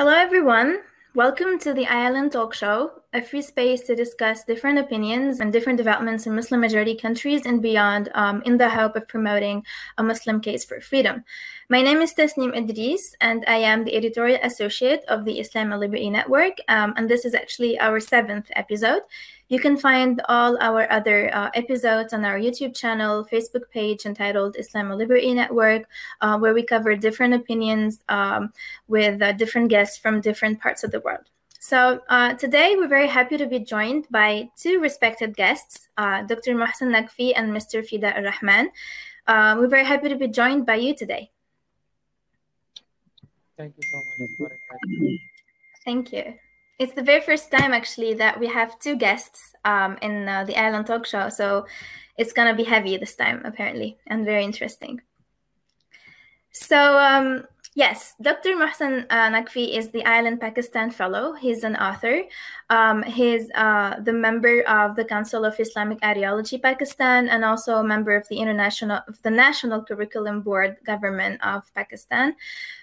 Hello, everyone. Welcome to the ILN Talk Show, a free space to discuss different opinions and different developments in Muslim majority countries and beyond um, in the hope of promoting a Muslim case for freedom. My name is Tasneem Idris, and I am the editorial associate of the Islam and Liberty Network. Um, and this is actually our seventh episode. You can find all our other uh, episodes on our YouTube channel, Facebook page entitled Islam and Liberty Network, uh, where we cover different opinions um, with uh, different guests from different parts of the world. So uh, today we're very happy to be joined by two respected guests, uh, Dr. Mohsen Naqvi and Mr. Fida Ar-Rahman. Uh, we're very happy to be joined by you today. Thank you so much for inviting me. Thank you. It's the very first time actually that we have two guests um, in uh, the ILN Talk Show, so it's gonna be heavy this time apparently and very interesting. So um, Yes, Dr. Mohsen uh, Naqvi is the ILN Pakistan Fellow. He's an author. Um, he's uh, the member of the Council of Islamic Ideology Pakistan and also a member of the international of the National Curriculum Board Government of Pakistan.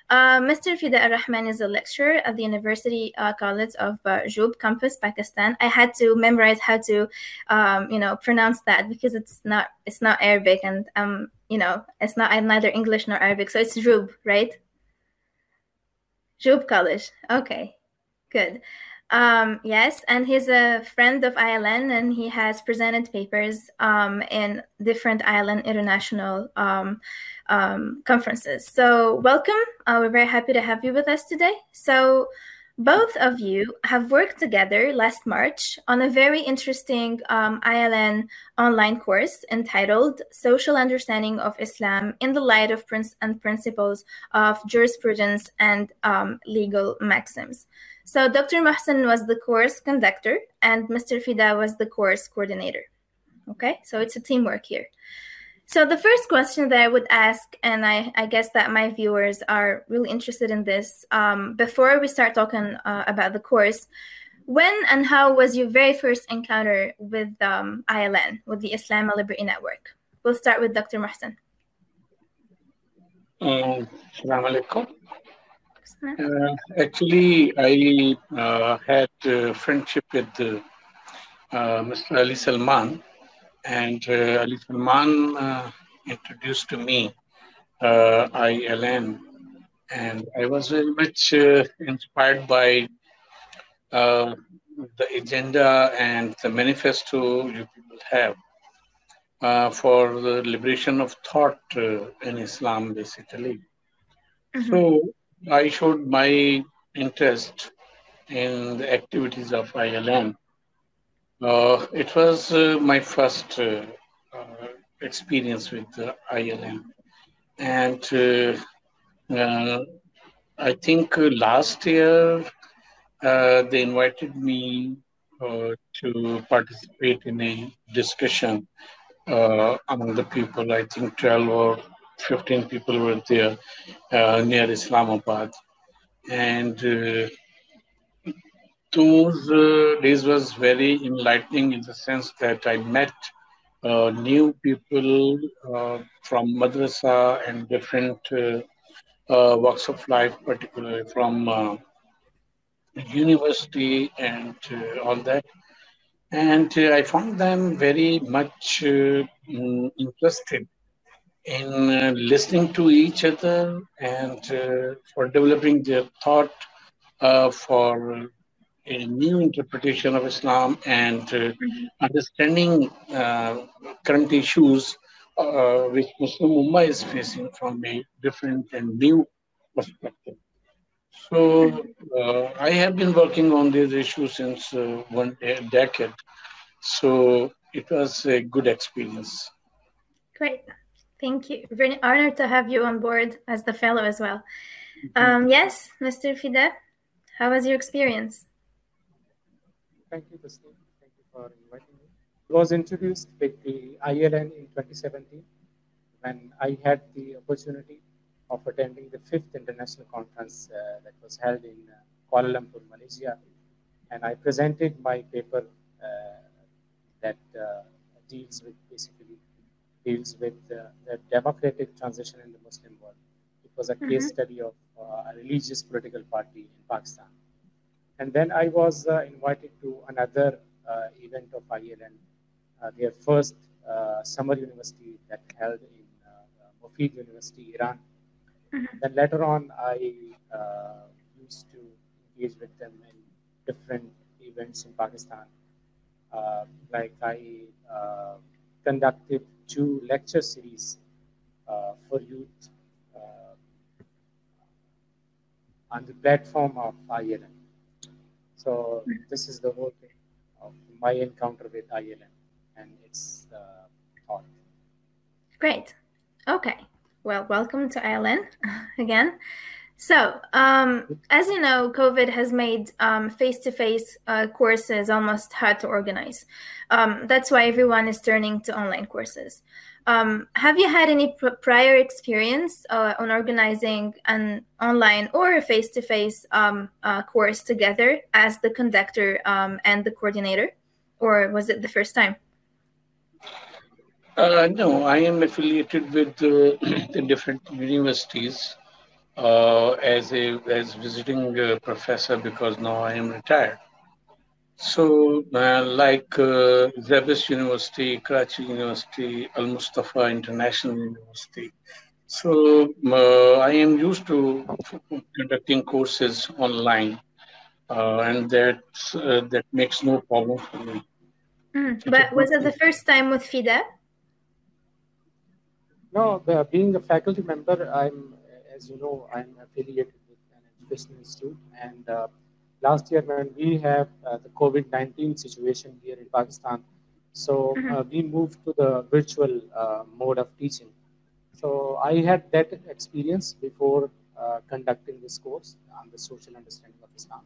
Uh, Mr. Fida Ar-Rahman is a lecturer at the University uh, College of uh, campus, Pakistan. I had to memorize how to, um, you know, pronounce that because it's not it's not Arabic and um, you know, it's not neither English nor Arabic, so it's Jube, right? Jube College. Okay, good. Um, yes, and he's a friend of ILN, and he has presented papers um, in different ILN international um, um, conferences. So, welcome. Uh, we're very happy to have you with us today. So, both of you have worked together last March on a very interesting um, ILN online course entitled Social Understanding of Islam in the Light of Prince and Principles of Jurisprudence and um, Legal Maxims. So, Dr. Mohsen was the course conductor, and Mr. Fida was the course coordinator. Okay, so it's a teamwork here. So the first question that I would ask, and I, I guess that my viewers are really interested in this, um, before we start talking uh, about the course, when and how was your very first encounter with um, ILN, with the Islam Liberty Network? We'll start with Dr. Mohsen. Um, alaikum. Uh, actually, I uh, had a friendship with uh, Mr. Ali Salman, and uh, Ali Salman uh, introduced to me uh, ILN, and I was very much uh, inspired by uh, the agenda and the manifesto you people have uh, for the liberation of thought in Islam, basically. Mm-hmm. So I showed my interest in the activities of ILN uh, it was uh, my first uh, uh experience with ILN. And uh, uh, I think last year they invited me to participate in a discussion among the people. I think 12 or 15 people were there near Islamabad. And those uh, days was very enlightening in the sense that I met uh, new people uh, from madrasa and different uh, uh, walks of life, particularly from uh, university and all that. And I found them very much interested in listening to each other and for developing their thought for a new interpretation of Islam and uh, understanding uh, current issues uh, which Muslim Ummah is facing from a different and new perspective. So uh, I have been working on these issues since uh, one decade. So it was a good experience. Great. Thank you. Very honored to have you on board as the fellow as well. Mm-hmm. Um, yes, Mr. Fida, how was your experience? Thank you, Tasneem. Thank you for inviting me. I was introduced with the ILN in 2017 when I had the opportunity of attending the fifth international conference uh, that was held in uh, Kuala Lumpur, Malaysia. And I presented my paper uh, that uh, deals with basically deals with uh, the democratic transition in the Muslim world. It was a mm-hmm. case study of uh, a religious political party in Pakistan. And then I was uh, invited to another uh, event of ILN, uh, their first uh, summer university that held in Mufid University, Iran. Mm-hmm. Then later on, I used to engage with them in different events in Pakistan. like I conducted two lecture series uh, for youth uh, on the platform of ILN. So this is the whole thing of my encounter with ILN and its uh, thought. Great. Okay. Well, welcome to ILN again. So, um, as you know, COVID has made face to face courses almost hard to organize. Um, that's why everyone is turning to online courses. Um, have you had any pr- prior experience uh, on organizing an online or a face to face course together as the conductor um, and the coordinator? Or was it the first time? Uh, no, I am affiliated with uh, the different universities uh, as a as visiting uh, professor because now I am retired. So, uh, like uh, SZABIST University, Karachi University, Al Mustafa International University. So, uh, I am used to conducting courses online, uh, and that uh, that makes no problem for me. Mm, but was it the first time with FIDA? No, being a faculty member, I'm as you know, I'm affiliated with an educational institute. And uh, last year, when we have uh, the COVID 19 situation here in Pakistan, so uh, mm-hmm. we moved to the virtual uh, mode of teaching. So I had that experience before uh, conducting this course on the social understanding of Islam.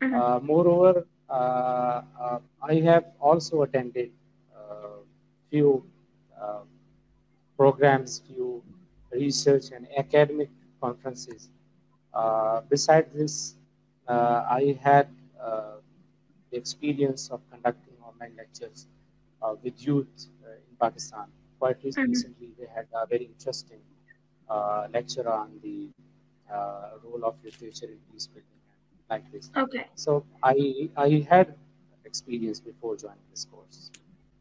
Mm-hmm. moreover, I have also attended few programs, few research and academic conferences. Uh, besides this, uh, I had uh, the experience of conducting online lectures uh, with youth uh, in Pakistan. Quite mm-hmm. recently, they had a very interesting uh, lecture on the role of literature in peace building like this. Okay. So I I had experience before joining this course.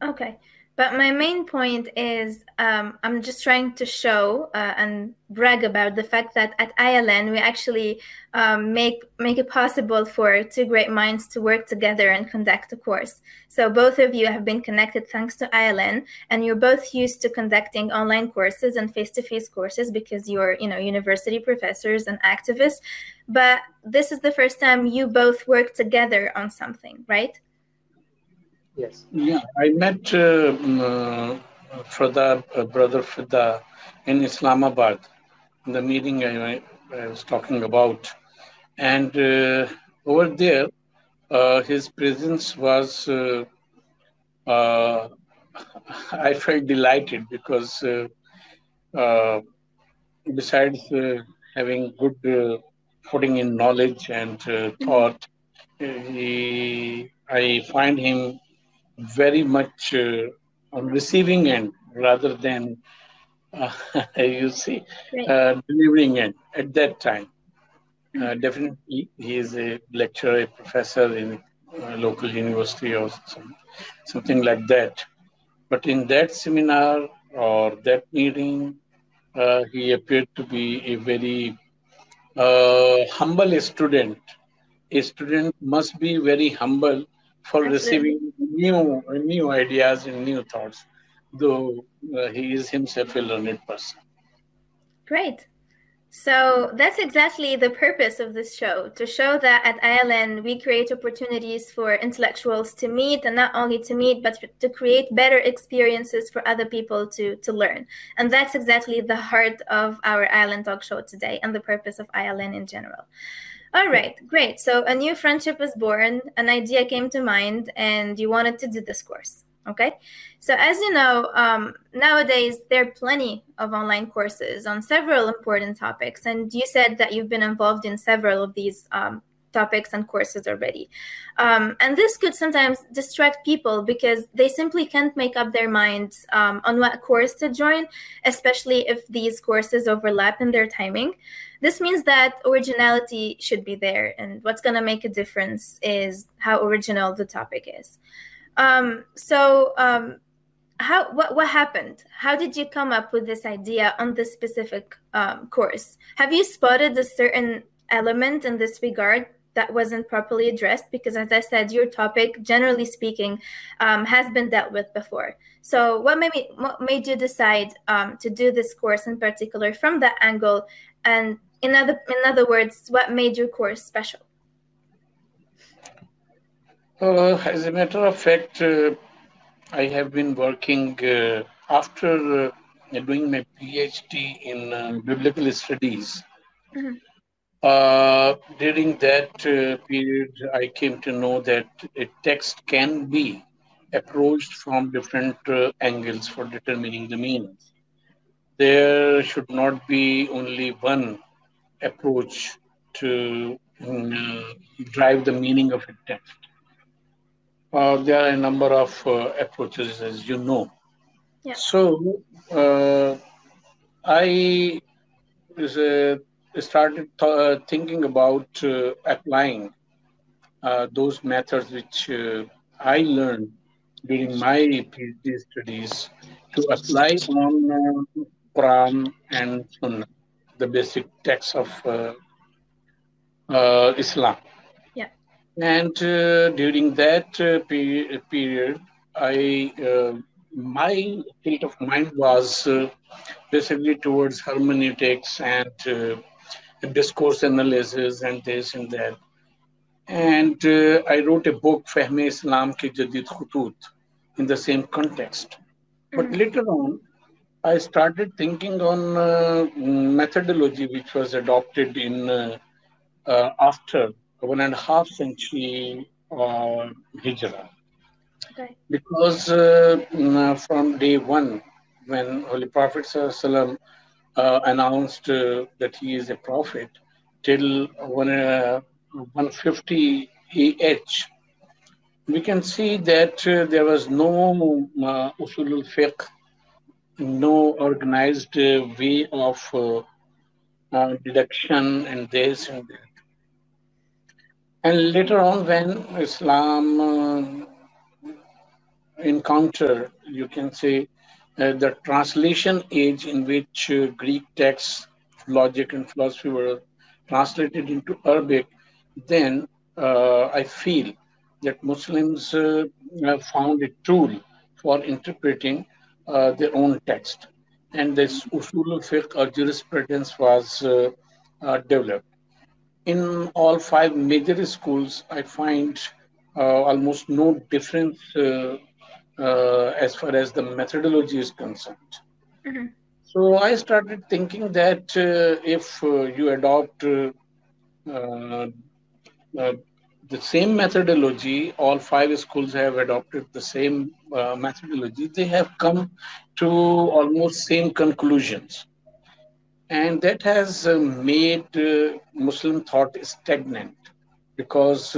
Okay. But my main point is um, I'm just trying to show uh, and brag about the fact that at ILN we actually um, make make it possible for two great minds to work together and conduct a course. So both of you have been connected thanks to ILN, and you're both used to conducting online courses and face-to-face courses because you're you know university professors and activists. But this is the first time you both work together on something, right? Yes. Yeah, I met uh, uh, Fida, uh, brother Fida, in Islamabad, in the meeting I, I was talking about. And uh, over there, uh, his presence was, uh, uh, I felt delighted because besides having good footing in knowledge and thought, he, I find him very much uh, on receiving end rather than uh, you see uh, delivering end at that time. Uh, definitely, he is a lecturer, a professor in a local university or some, something like that. But in that seminar or that meeting, uh, he appeared to be a very uh, humble student. A student must be very humble for Absolutely. receiving new new ideas and new thoughts, though uh, he is himself a learned person. Great. So that's exactly the purpose of this show to show that at ILN we create opportunities for intellectuals to meet and not only to meet, but to create better experiences for other people to, to learn. And that's exactly the heart of our ILN talk show today and the purpose of ILN in general. All right, great. So a new friendship was born, an idea came to mind, and you wanted to do this course. Okay. So as you know, um, nowadays there are plenty of online courses on several important topics, and you said that you've been involved in several of these um, topics and courses already. Um, and this could sometimes distract people because they simply can't make up their minds um, on what course to join, especially if these courses overlap in their timing. This means that originality should be there, and what's going to make a difference is how original the topic is. Um, so, um, how what what happened? How did you come up with this idea on this specific um, course? Have you spotted a certain element in this regard that wasn't properly addressed because as i said your topic generally speaking um, has been dealt with before. So what made, me, what made you decide um, to do this course in particular from that angle? And in other in other words what made your course special? Uh, as a matter of fact uh, i have been working uh, after uh, doing my phd in uh, biblical studies. Mm-hmm. Uh, during that uh, period, I came to know that a text can be approached from different uh, angles for determining the meaning. There should not be only one approach to mm, drive the meaning of a text. Uh, there are a number of uh, approaches, as you know. Yeah. So I is a started th- uh, thinking about uh, applying uh, those methods which uh, I learned during my PhD studies to apply on uh, Quran and Sunnah, the basic texts of uh, Islam. Yeah. And during that period, I my state of mind was basically towards hermeneutics and discourse analysis and this and that. And uh, I wrote a book, Fahme Islam Ki Jadid Khutut, in the same context. But mm-hmm. later on, I started thinking on uh, methodology which was adopted in uh, uh after one and a half century uh, Hijrah. Okay. Because uh, mm, from day one, when Holy Prophet Sallallahu announced uh, that he is a prophet till one, uh, 150 AH. We can see that uh, there was no uh, usulul fiqh, no organized uh, way of uh, deduction and this and that. And later on, when Islam encountered, you can say, uh, the translation age in which uh, Greek texts, logic, and philosophy were translated into Arabic, then uh, I feel that Muslims uh, found a tool for interpreting uh, their own text. And this usul al-fiqh or jurisprudence was uh, developed. In all five major schools, I find almost no difference uh, as far as the methodology is concerned. Mm-hmm. So I started thinking that uh, if uh, you adopt uh, uh, uh, the same methodology, all five schools have adopted the same methodology, they have come to almost same conclusions. And that has made Muslim thought stagnant because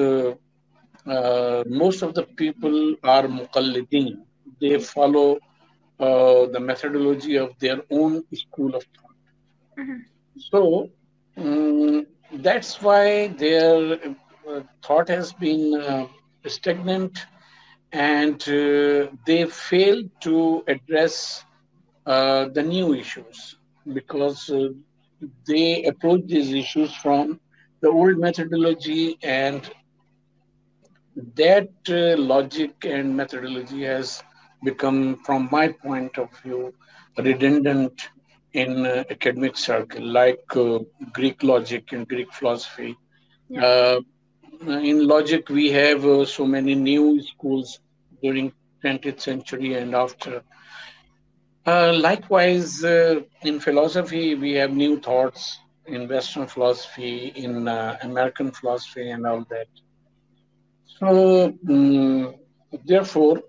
uh, most of the people are muqallideen. They follow uh, the methodology of their own school of thought. Mm-hmm. So um, that's why their uh, thought has been uh, stagnant and uh, they fail to address uh, the new issues because they approach these issues from the old methodology and that uh, logic and methodology has become, from my point of view, redundant in uh, academic circle, like uh, Greek logic and Greek philosophy. Yeah. Uh, in logic, we have uh, so many new schools during 20th century and after. Uh, likewise, in philosophy, we have new thoughts in Western philosophy, in American philosophy, and all that. So, um, therefore,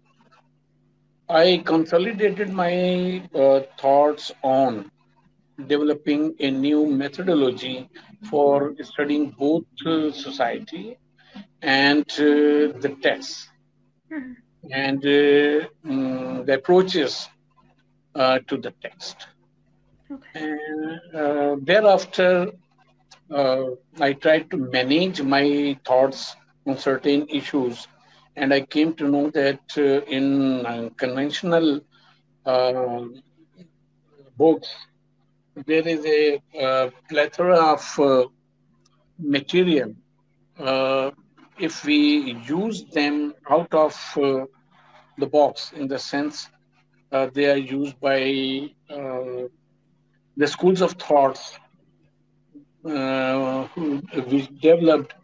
I consolidated my uh, thoughts on developing a new methodology for studying both uh, society and uh, the text mm-hmm. and uh, mm, the approaches uh, to the text. Okay. And uh, thereafter, uh, I tried to manage my thoughts certain issues, and I came to know that in conventional books, there is a uh, plethora of uh, material. Uh, if we use them out of uh, the box, in the sense uh, they are used by uh, the schools of thoughts who we developed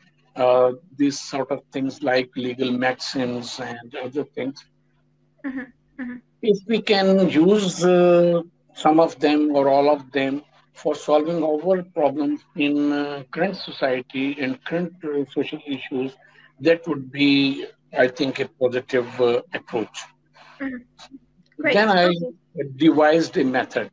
these sort of things like legal maxims and other things. Mm-hmm. Mm-hmm. If we can use some of them or all of them for solving our problems in uh, current society and current uh, social issues, that would be, I think, a positive uh, approach. Mm-hmm. Then I devised a method.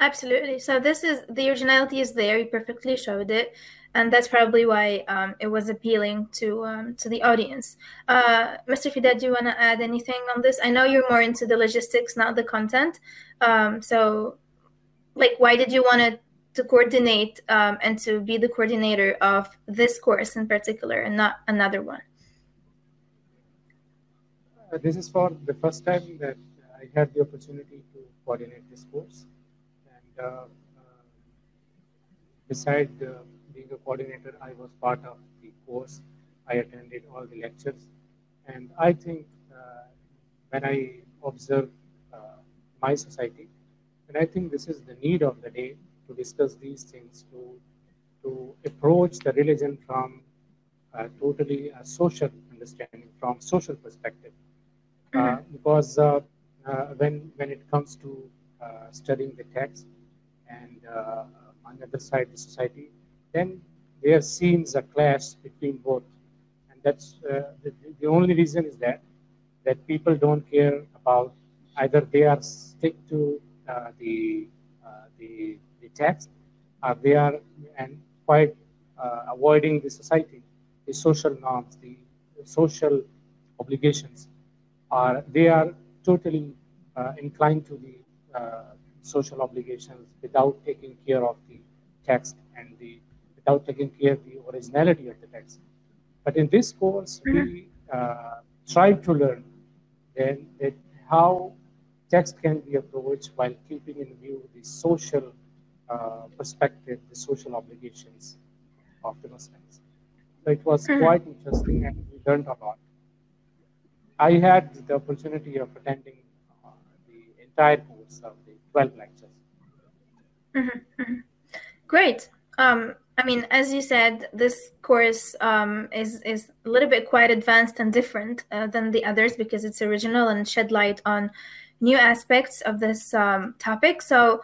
Absolutely. So this is the originality is there. You perfectly showed it, and that's probably why um, it was appealing to um, to the audience. Uh, Mr. Fida, do you want to add anything on this? I know you're more into the logistics, not the content. Um, so, like, why did you want to to coordinate um, and to be the coordinator of this course in particular, and not another one? Uh, this is for the first time that I had the opportunity to coordinate this course, and uh, uh beside uh, being a coordinator, I was part of the course. I attended all the lectures, and I think uh, when I observe my society. And I think this is the need of the day to discuss these things, to, to approach the religion from totally a social understanding, from social perspective. Uh, mm-hmm. because uh, uh, when, when it comes to studying the text and on the other side, the society, then there seems a clash between both. And that's the, the only reason is that that people don't care about either they are stick to uh, the, uh, the, the text or they are and quite uh, avoiding the society, the social norms, the social obligations, or they are totally uh, inclined to the uh, social obligations without taking care of the text and the without taking care of the originality of the text. But in this course, we mm-hmm. uh, try to learn then that how text can be approached while keeping in view the social uh, perspective, the social obligations of the Muslims. So it was mm-hmm. quite interesting and we learned a lot. I had the opportunity of attending uh, the entire course of the 12 lectures. Mm-hmm. mm-hmm. Great. Um, I mean, as you said, this course um, is is a little bit quite advanced and different uh, than the others because it's original and shed light on new aspects of this um, topic. So,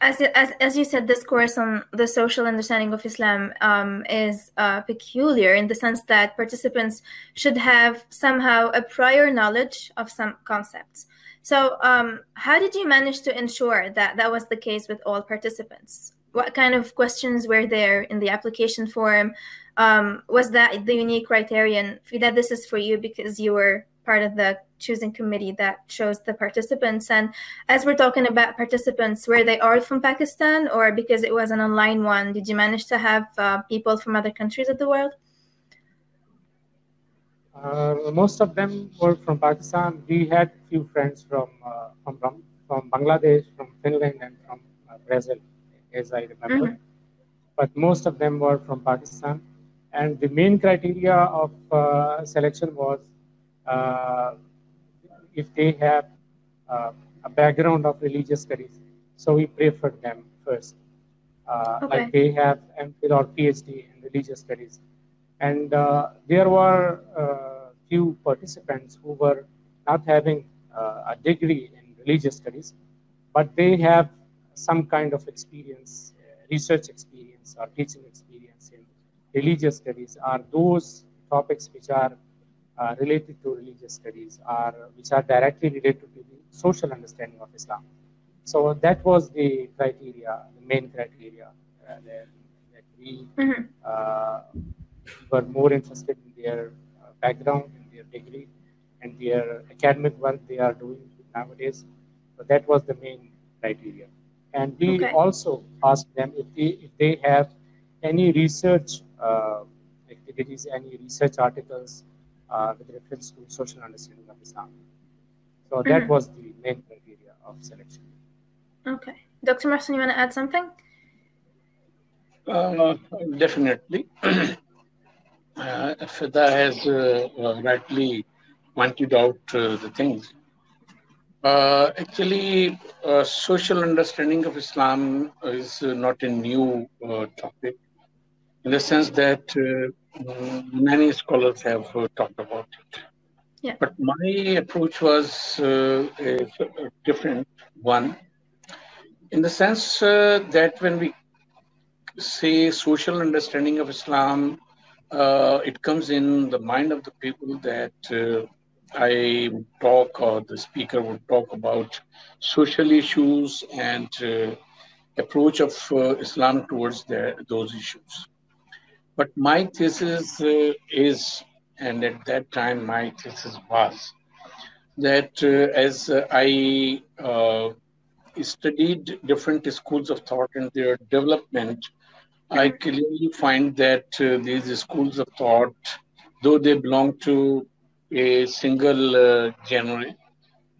as, as, as you said, this course on the social understanding of Islam um, is uh, peculiar in the sense that participants should have somehow a prior knowledge of some concepts. So, um, how did you manage to ensure that that was the case with all participants? What kind of questions were there in the application form? Um, was that the unique criterion? That this is for you because you were part of the choosing committee that chose the participants. And as we're talking about participants, where they are from Pakistan or because it was an online one, did you manage to have uh, people from other countries of the world? Uh, most of them were from Pakistan. We had few friends from uh, from from Bangladesh, from Finland, and from uh, Brazil, as I remember. Mm-hmm. But most of them were from Pakistan. And the main criteria of uh, selection was uh, if they have uh, a background of religious studies. So we prefer them first. Uh, okay. Like they have MPhil or PhD in religious studies. And there were few participants who were not having a degree in religious studies, but they have some kind of experience, research experience or teaching experience in religious studies are those topics which are uh, related to religious studies or which are directly related to the social understanding of Islam. So that was the criteria, the main criteria uh, that, that, we mm-hmm. uh, were more interested in their uh, background, in their degree, and their academic work they are doing nowadays. So that was the main criteria. And we okay. also asked them if they, if they have any research uh, activities, any research articles uh, with reference to social understanding of Islam. So mm-hmm. that was the main criteria of selection. Okay. Dr. Mohsen, you want to add something? Uh, definitely. uh, Fida has uh, uh, rightly pointed out uh, the things. Uh, actually, uh, social understanding of Islam is not a new topic in the sense that many scholars have talked about it. Yeah. But my approach was a different one in the sense uh, that when we say social understanding of Islam, uh, it comes in the mind of the people that uh, I talk or the speaker would talk about social issues and uh, approach of uh, Islam towards the, those issues. But my thesis uh, is, and at that time my thesis was, that as I studied different schools of thought and their development, I clearly find that uh, these schools of thought, though they belong to a single uh, genre,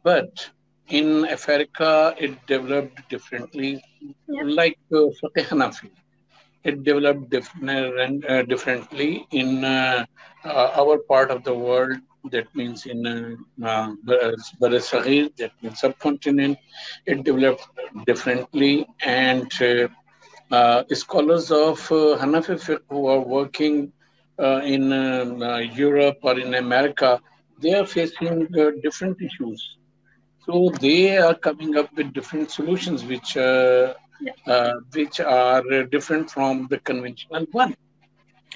but in Africa it developed differently, yeah. like uh, Fiqh Hanafi. It developed different, uh, differently in uh, uh, our part of the world that means in uh, uh that means subcontinent, it developed differently. And uh, uh, scholars of uh, Hanafi fiqh who are working uh, in uh, Europe or in America, they are facing different issues. So they are coming up with different solutions, which yeah. which are different from the conventional one.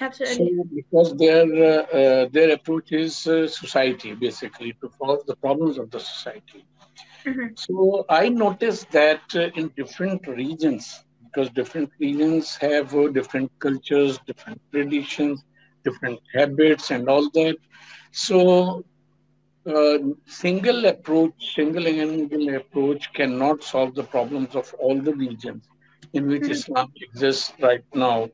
Absolutely. So because their uh, uh, their approach is uh, society basically to solve the problems of the society. Mm-hmm. So I noticed that uh, in different regions, because different regions have uh, different cultures, different traditions, different habits, and all that. So uh, single approach, single angle approach cannot solve the problems of all the regions in which mm-hmm. Islam exists right now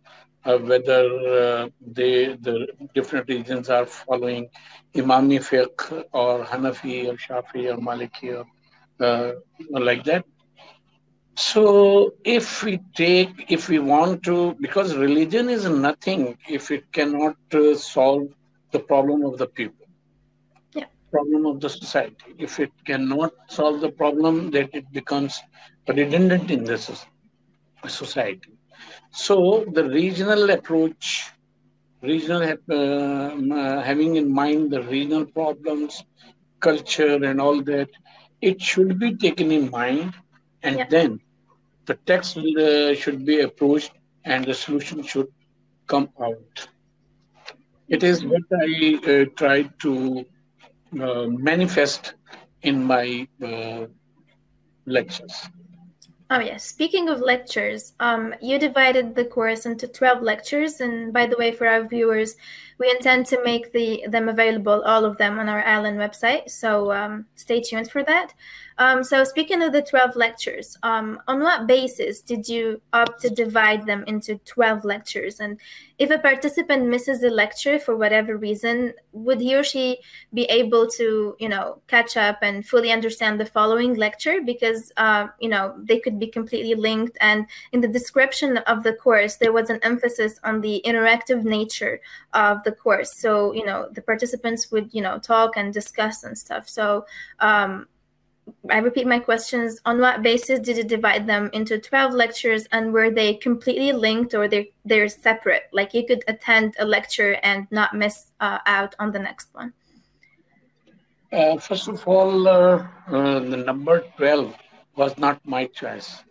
uh, whether uh, they the different regions are following Imami fiqh or Hanafi or Shafi or Maliki or uh, like that. So if we take, if we want to, because religion is nothing if it cannot uh, solve the problem of the people, yeah. problem of the society. If it cannot solve the problem, that it becomes redundant in this society. So the regional approach, regional uh, having in mind the regional problems, culture, and all that, it should be taken in mind, and yeah. then the text uh, should be approached, and the solution should come out. It is what I uh, try to uh, manifest in my uh, lectures. Oh yes. Speaking of lectures, um, you divided the course into twelve lectures, and by the way, for our viewers, we intend to make the them available, all of them, on our ILN website. So um, stay tuned for that. Um, so speaking of the 12 lectures, um, on what basis did you opt to divide them into 12 lectures? And if a participant misses a lecture for whatever reason, would he or she be able to, you know, catch up and fully understand the following lecture? Because, uh, you know, they could be completely linked. And in the description of the course, there was an emphasis on the interactive nature of the course. So, you know, the participants would, you know, talk and discuss and stuff. So, um, I repeat my questions. On what basis did you divide them into 12 lectures and were they completely linked or they, they're separate? Like you could attend a lecture and not miss uh, out on the next one. Uh, first of all, uh, uh the number 12 was not my choice.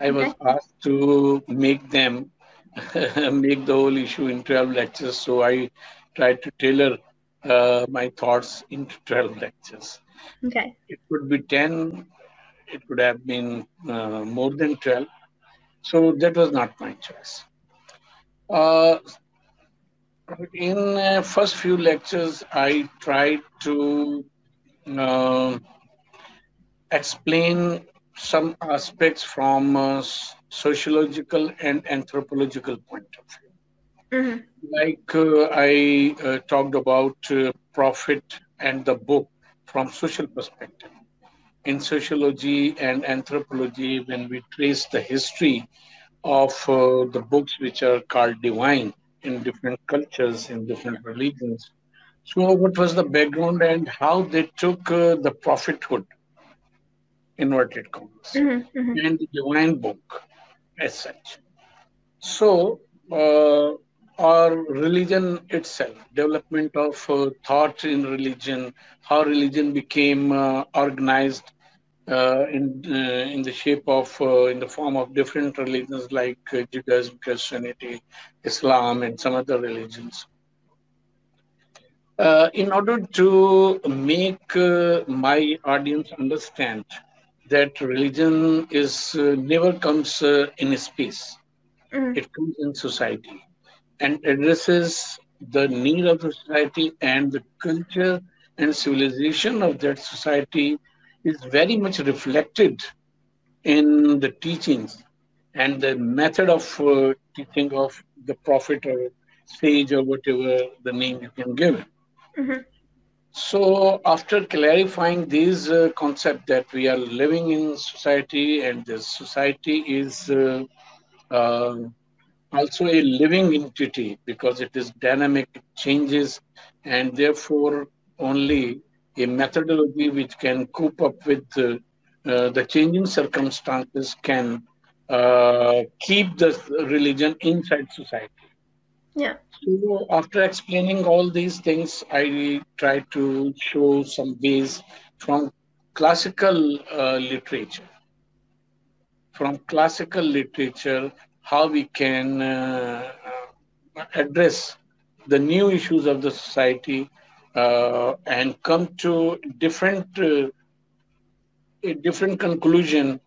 I was asked to make them, make the whole issue in 12 lectures. So I tried to tailor uh, my thoughts into 12 lectures. Okay. It could be 10, it could have been uh, more than 12. So that was not my choice. Uh, in uh, first few lectures, I tried to uh, explain some aspects from a sociological and anthropological point of view. Mm-hmm. Like uh, I uh, talked about uh, Prophet and the book from social perspective. In sociology and anthropology, when we trace the history of uh, the books which are called divine in different cultures, in different religions, so what was the background and how they took uh, the prophethood, inverted commas, mm-hmm, mm-hmm. and the divine book as such. So, uh, or religion itself, development of uh, thought in religion, how religion became uh, organized uh, in uh, in the shape of uh, in the form of different religions like uh, Judaism, Christianity, Islam, and some other religions. in order to make my audience understand that religion is never comes in space, mm. it comes in society and addresses the need of the society and the culture and civilization of that society is very much reflected in the teachings and the method of uh, teaching of the prophet or sage or whatever the name you can give it. Mm-hmm. So, after clarifying these uh, concept that we are living in society and this society is uh, uh also a living entity because it is dynamic, it changes, and therefore only a methodology which can cope up with uh, uh, the changing circumstances can uh, keep the religion inside society. Yeah. So after explaining all these things, I try to show some ways from classical uh, literature. From classical literature, how we can uh, address the new issues of the society uh, and come to different uh, a different conclusion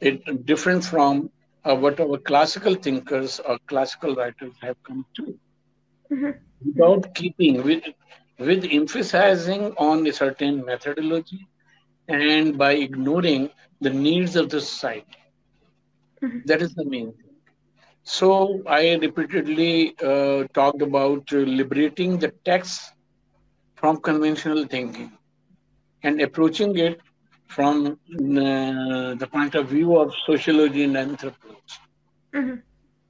it different from uh, what our classical thinkers or classical writers have come to mm-hmm. without keeping with with emphasizing on a certain methodology and by ignoring the needs of the society mm-hmm. that is the main thing so I repeatedly uh, talked about uh, liberating the text from conventional thinking and approaching it from uh, the point of view of sociology and anthropology. Mm-hmm.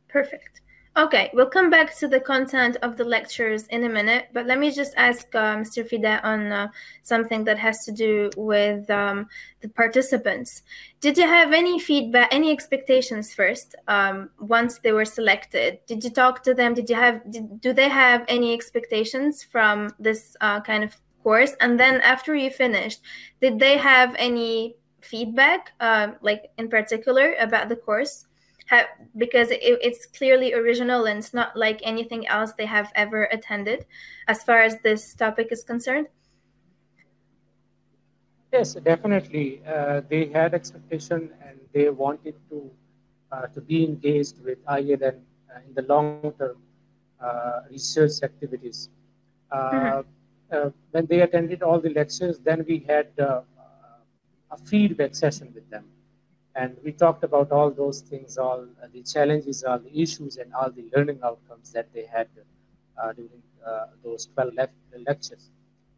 Perfect. Okay, we'll come back to the content of the lectures in a minute, but let me just ask uh, Mr. Fida on uh, something that has to do with um, the participants. Did you have any feedback, any expectations first um, once they were selected? Did you talk to them? Did you have, did, do they have any expectations from this uh, kind of course? And then after you finished, did they have any feedback, uh, like in particular about the course? Because it, it's clearly original and it's not like anything else they have ever attended as far as this topic is concerned? Yes, definitely. Uh, they had expectation and they wanted to uh, to be engaged with ILN uh, in the long term uh, research activities. Uh, mm-hmm. Uh, when they attended all the lectures, then we had a feedback session with them and we talked about all those things, all uh, the challenges, all the issues, and all the learning outcomes that they had uh, during uh, those 12 le- lectures.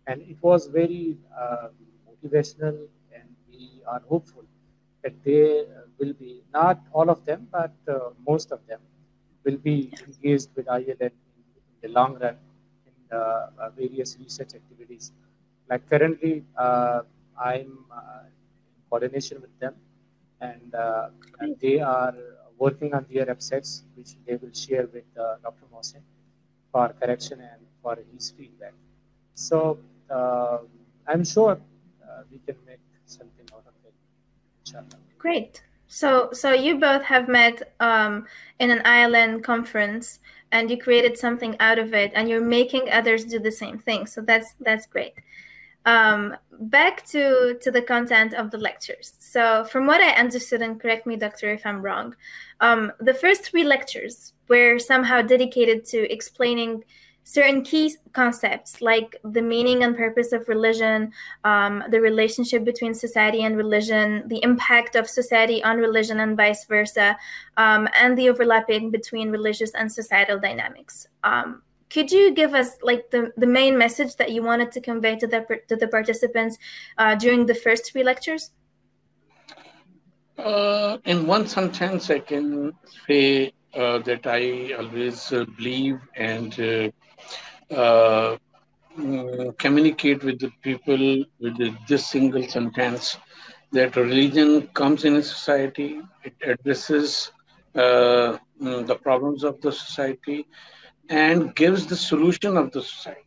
And it was very uh, motivational, and we are hopeful that they will be, not all of them, but uh, most of them, will be engaged with ILN in, the long run in uh, various research activities. Like currently, I'm in coordination with them and, uh, and they are working on their websites, which they will share with uh, Dr. Mohsen for correction and for his feedback. So uh, I'm sure we can make something out of it. Inshallah. Great. So, so you both have met um, in an ILN conference, and you created something out of it, and you're making others do the same thing. So that's that's great. Um, back to, to the content of the lectures. So, from what I understood, and correct me, Doctor, if I'm wrong, um, the first three lectures were somehow dedicated to explaining certain key concepts like the meaning and purpose of religion, um, the relationship between society and religion, the impact of society on religion and vice versa, um, and the overlapping between religious and societal dynamics. Um, could you give us like the, the main message that you wanted to convey to the to the participants uh, during the first three lectures? Uh, in one sentence, I can say uh, that I always uh, believe and uh, uh, mm, communicate with the people with this single sentence that religion comes in a society, it addresses uh, mm, the problems of the society, and gives the solution of the society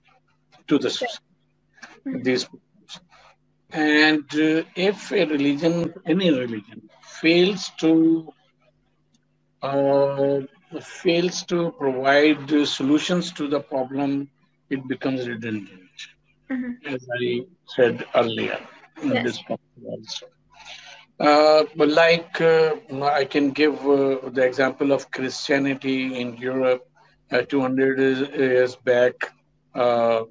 to the society. These problems. And uh, if a religion, any religion, fails to uh, fails to provide solutions to the problem, it becomes redundant, mm-hmm. as I said earlier in yes. this also. Uh, but like uh, I can give uh, the example of Christianity in Europe, uh, 200 years back, uh,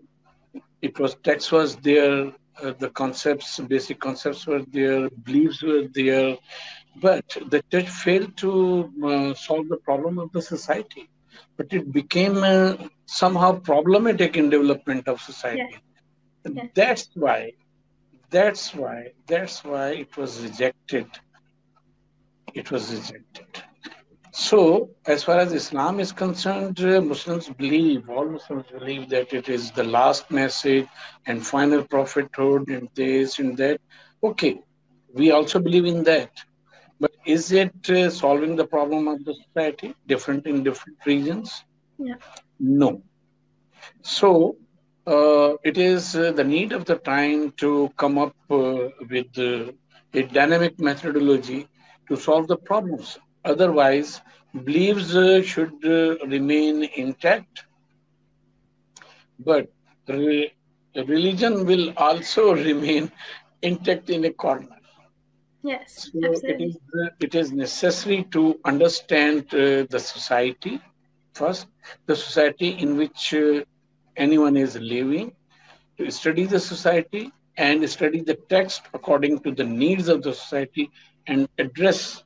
it was text was there, uh, the concepts, basic concepts were there, beliefs were there, but the church failed to uh, solve the problem of the society. But it became uh, somehow problematic in development of society. Yeah. That's why, that's why, that's why it was rejected. It was rejected. So, as far as Islam is concerned, uh, Muslims believe, all Muslims believe that it is the last message and final prophethood and this and that. Okay, we also believe in that. But is it uh, solving the problem of the society different in different regions? Yeah. No. So uh, it is uh, the need of the time to come up uh, with uh, a dynamic methodology to solve the problems. Otherwise, beliefs uh, should remain intact, but re- religion will also remain intact in a corner. Yes, so absolutely. It is, uh, it is necessary to understand uh, the society first, the society in which uh, anyone is living, to study the society and study the text according to the needs of the society and address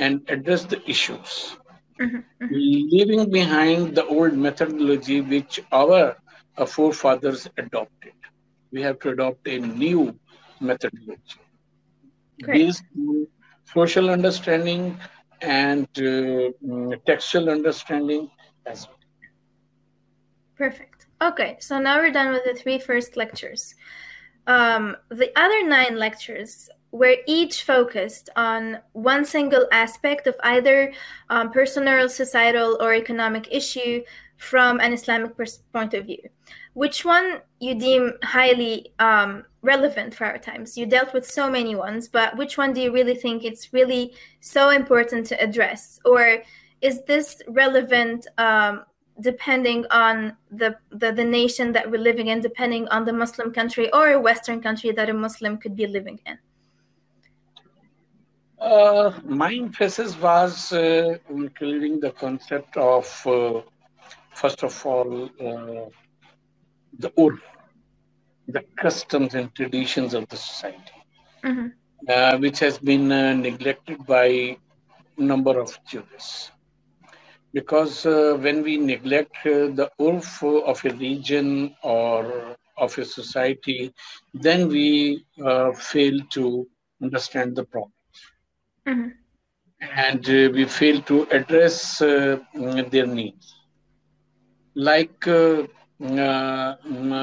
and address the issues. Mm-hmm, mm-hmm. Leaving behind the old methodology which our uh, forefathers adopted. We have to adopt a new methodology based on social understanding and uh, mm, textual understanding as well. Perfect. Okay, so now we're done with the three first lectures. Um, the other nine lectures were each focused on one single aspect of either um, personal, societal, or economic issue from an Islamic point of view. Which one you deem highly um, relevant for our times? You dealt with so many ones, but which one do you really think it's really so important to address? Or is this relevant um, depending on the, the, the nation that we're living in, depending on the Muslim country or a Western country that a Muslim could be living in? Uh, my emphasis was uh, including the concept of uh, first of all, uh, the urf, the customs and traditions of the society, mm-hmm. uh, which has been uh, neglected by a number of jurists. Because uh, when we neglect uh, the urf of a region or of a society, then we uh, fail to understand the problems. Mm-hmm. And we fail to address their needs like uh, uh,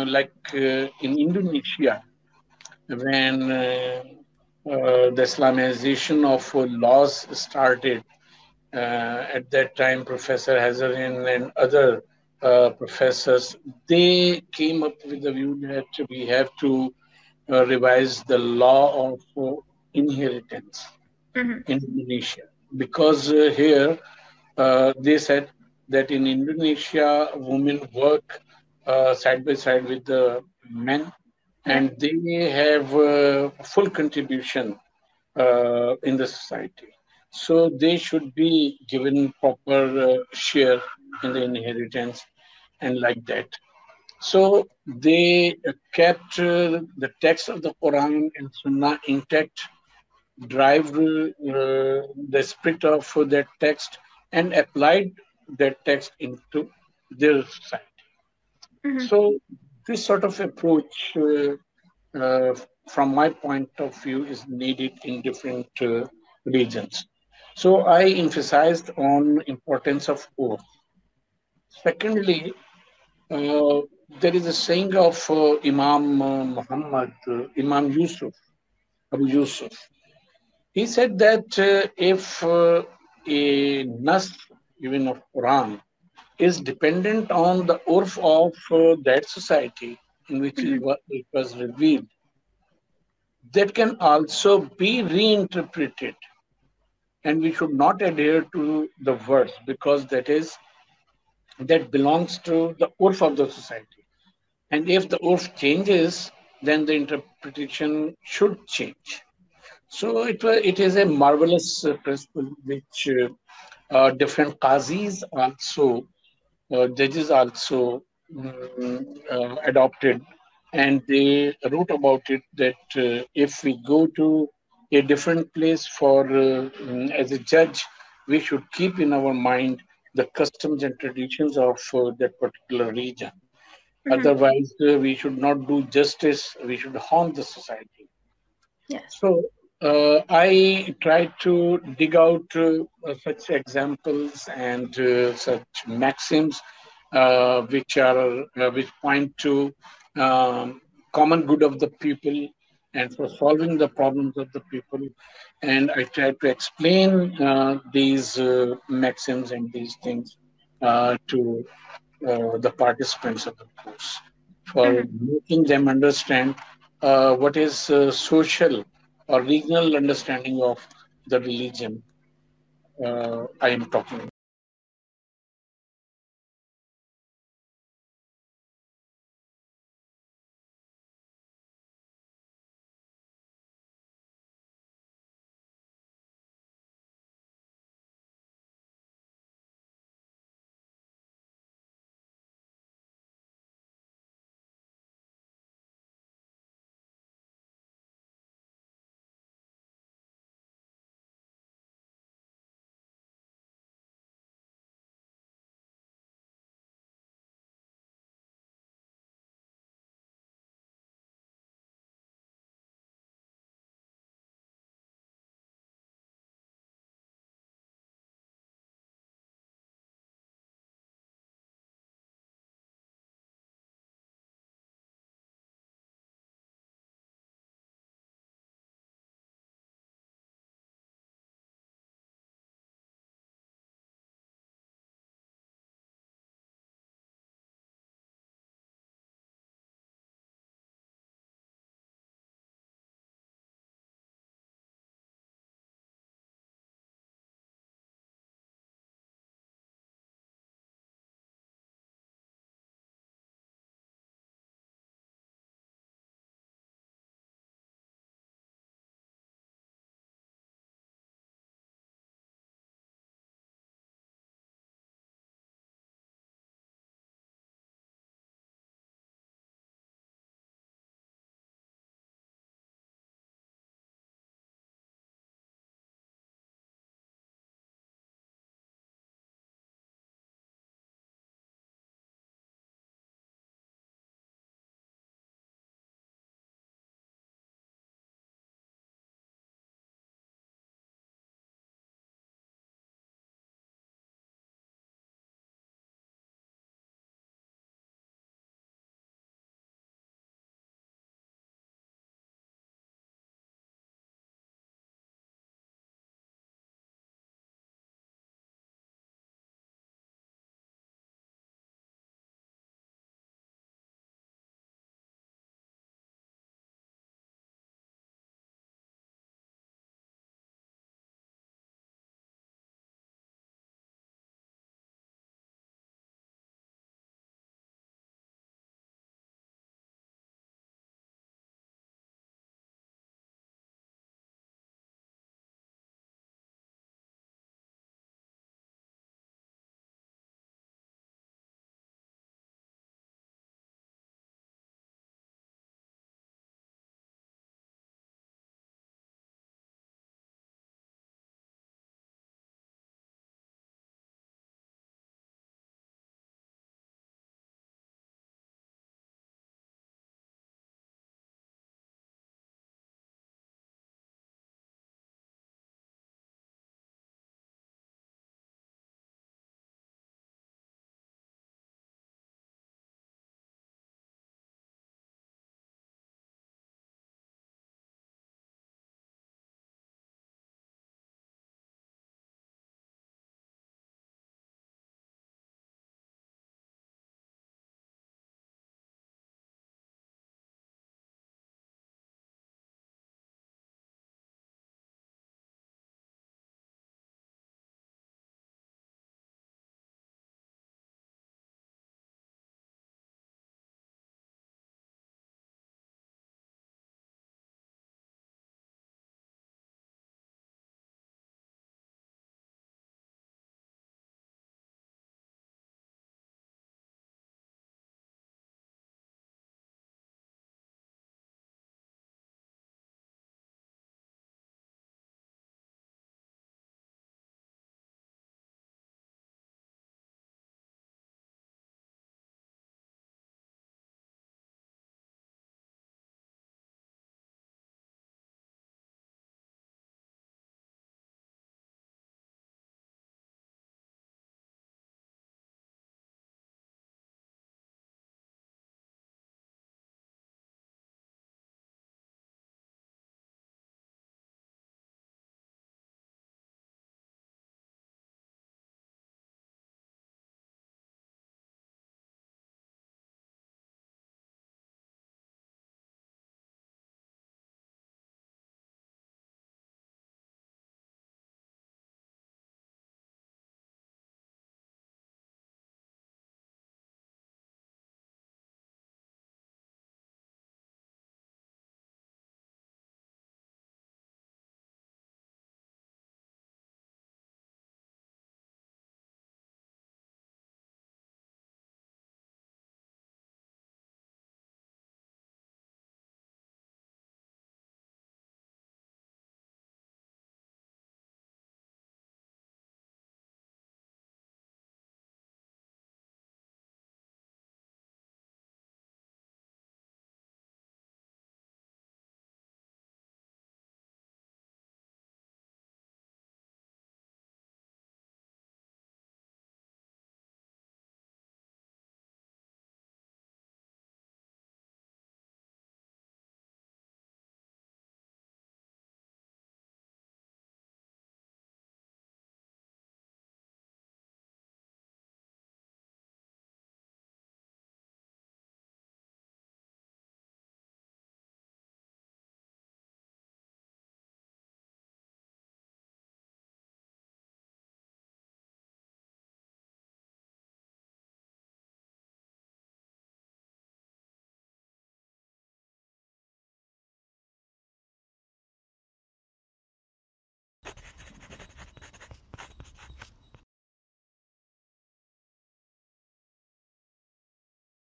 like uh, in Indonesia, when the Islamization of laws started, at that time, Professor Hazairin and other uh, professors, they came up with the view that we have to uh, revise the law of uh, inheritance mm-hmm. in Indonesia because here they said that in Indonesia, women work uh, side by side with the men, and they have uh, full contribution uh, in the society. So they should be given proper uh, share in the inheritance and like that. So they kept uh, the text of the Quran and Sunnah intact, drive uh, the spirit of that text, and applied that text into their society. Mm-hmm. So this sort of approach, uh, uh, from my point of view, is needed in different uh, regions. So I emphasized on importance of urf. Secondly, uh, there is a saying of uh, Imam uh, Muhammad, Imam Yusuf, Abu Yusuf. He said that if a nas, even of Quran, is dependent on the urf of uh, that society in which mm-hmm. it was revealed. That can also be reinterpreted. And we should not adhere to the verse because that is that belongs to the urf of the society. And if the urf changes, then the interpretation should change. So it, it is a marvelous uh, principle which uh, uh, different qazis also uh, judges also um, uh, adopted. And they wrote about it that uh, if we go to a different place for um, as a judge we should keep in our mind the customs and traditions of uh, that particular region. Mm-hmm. otherwise uh, we should not do justice. We should harm the society. Yes. So uh, I try to dig out uh, such examples and uh, such maxims uh, which are uh, which point to um, common good of the people and for solving the problems of the people. And I try to explain uh, these maxims and these things to the participants of the course for mm-hmm. making them understand what is social or regional understanding of the religion uh, I am talking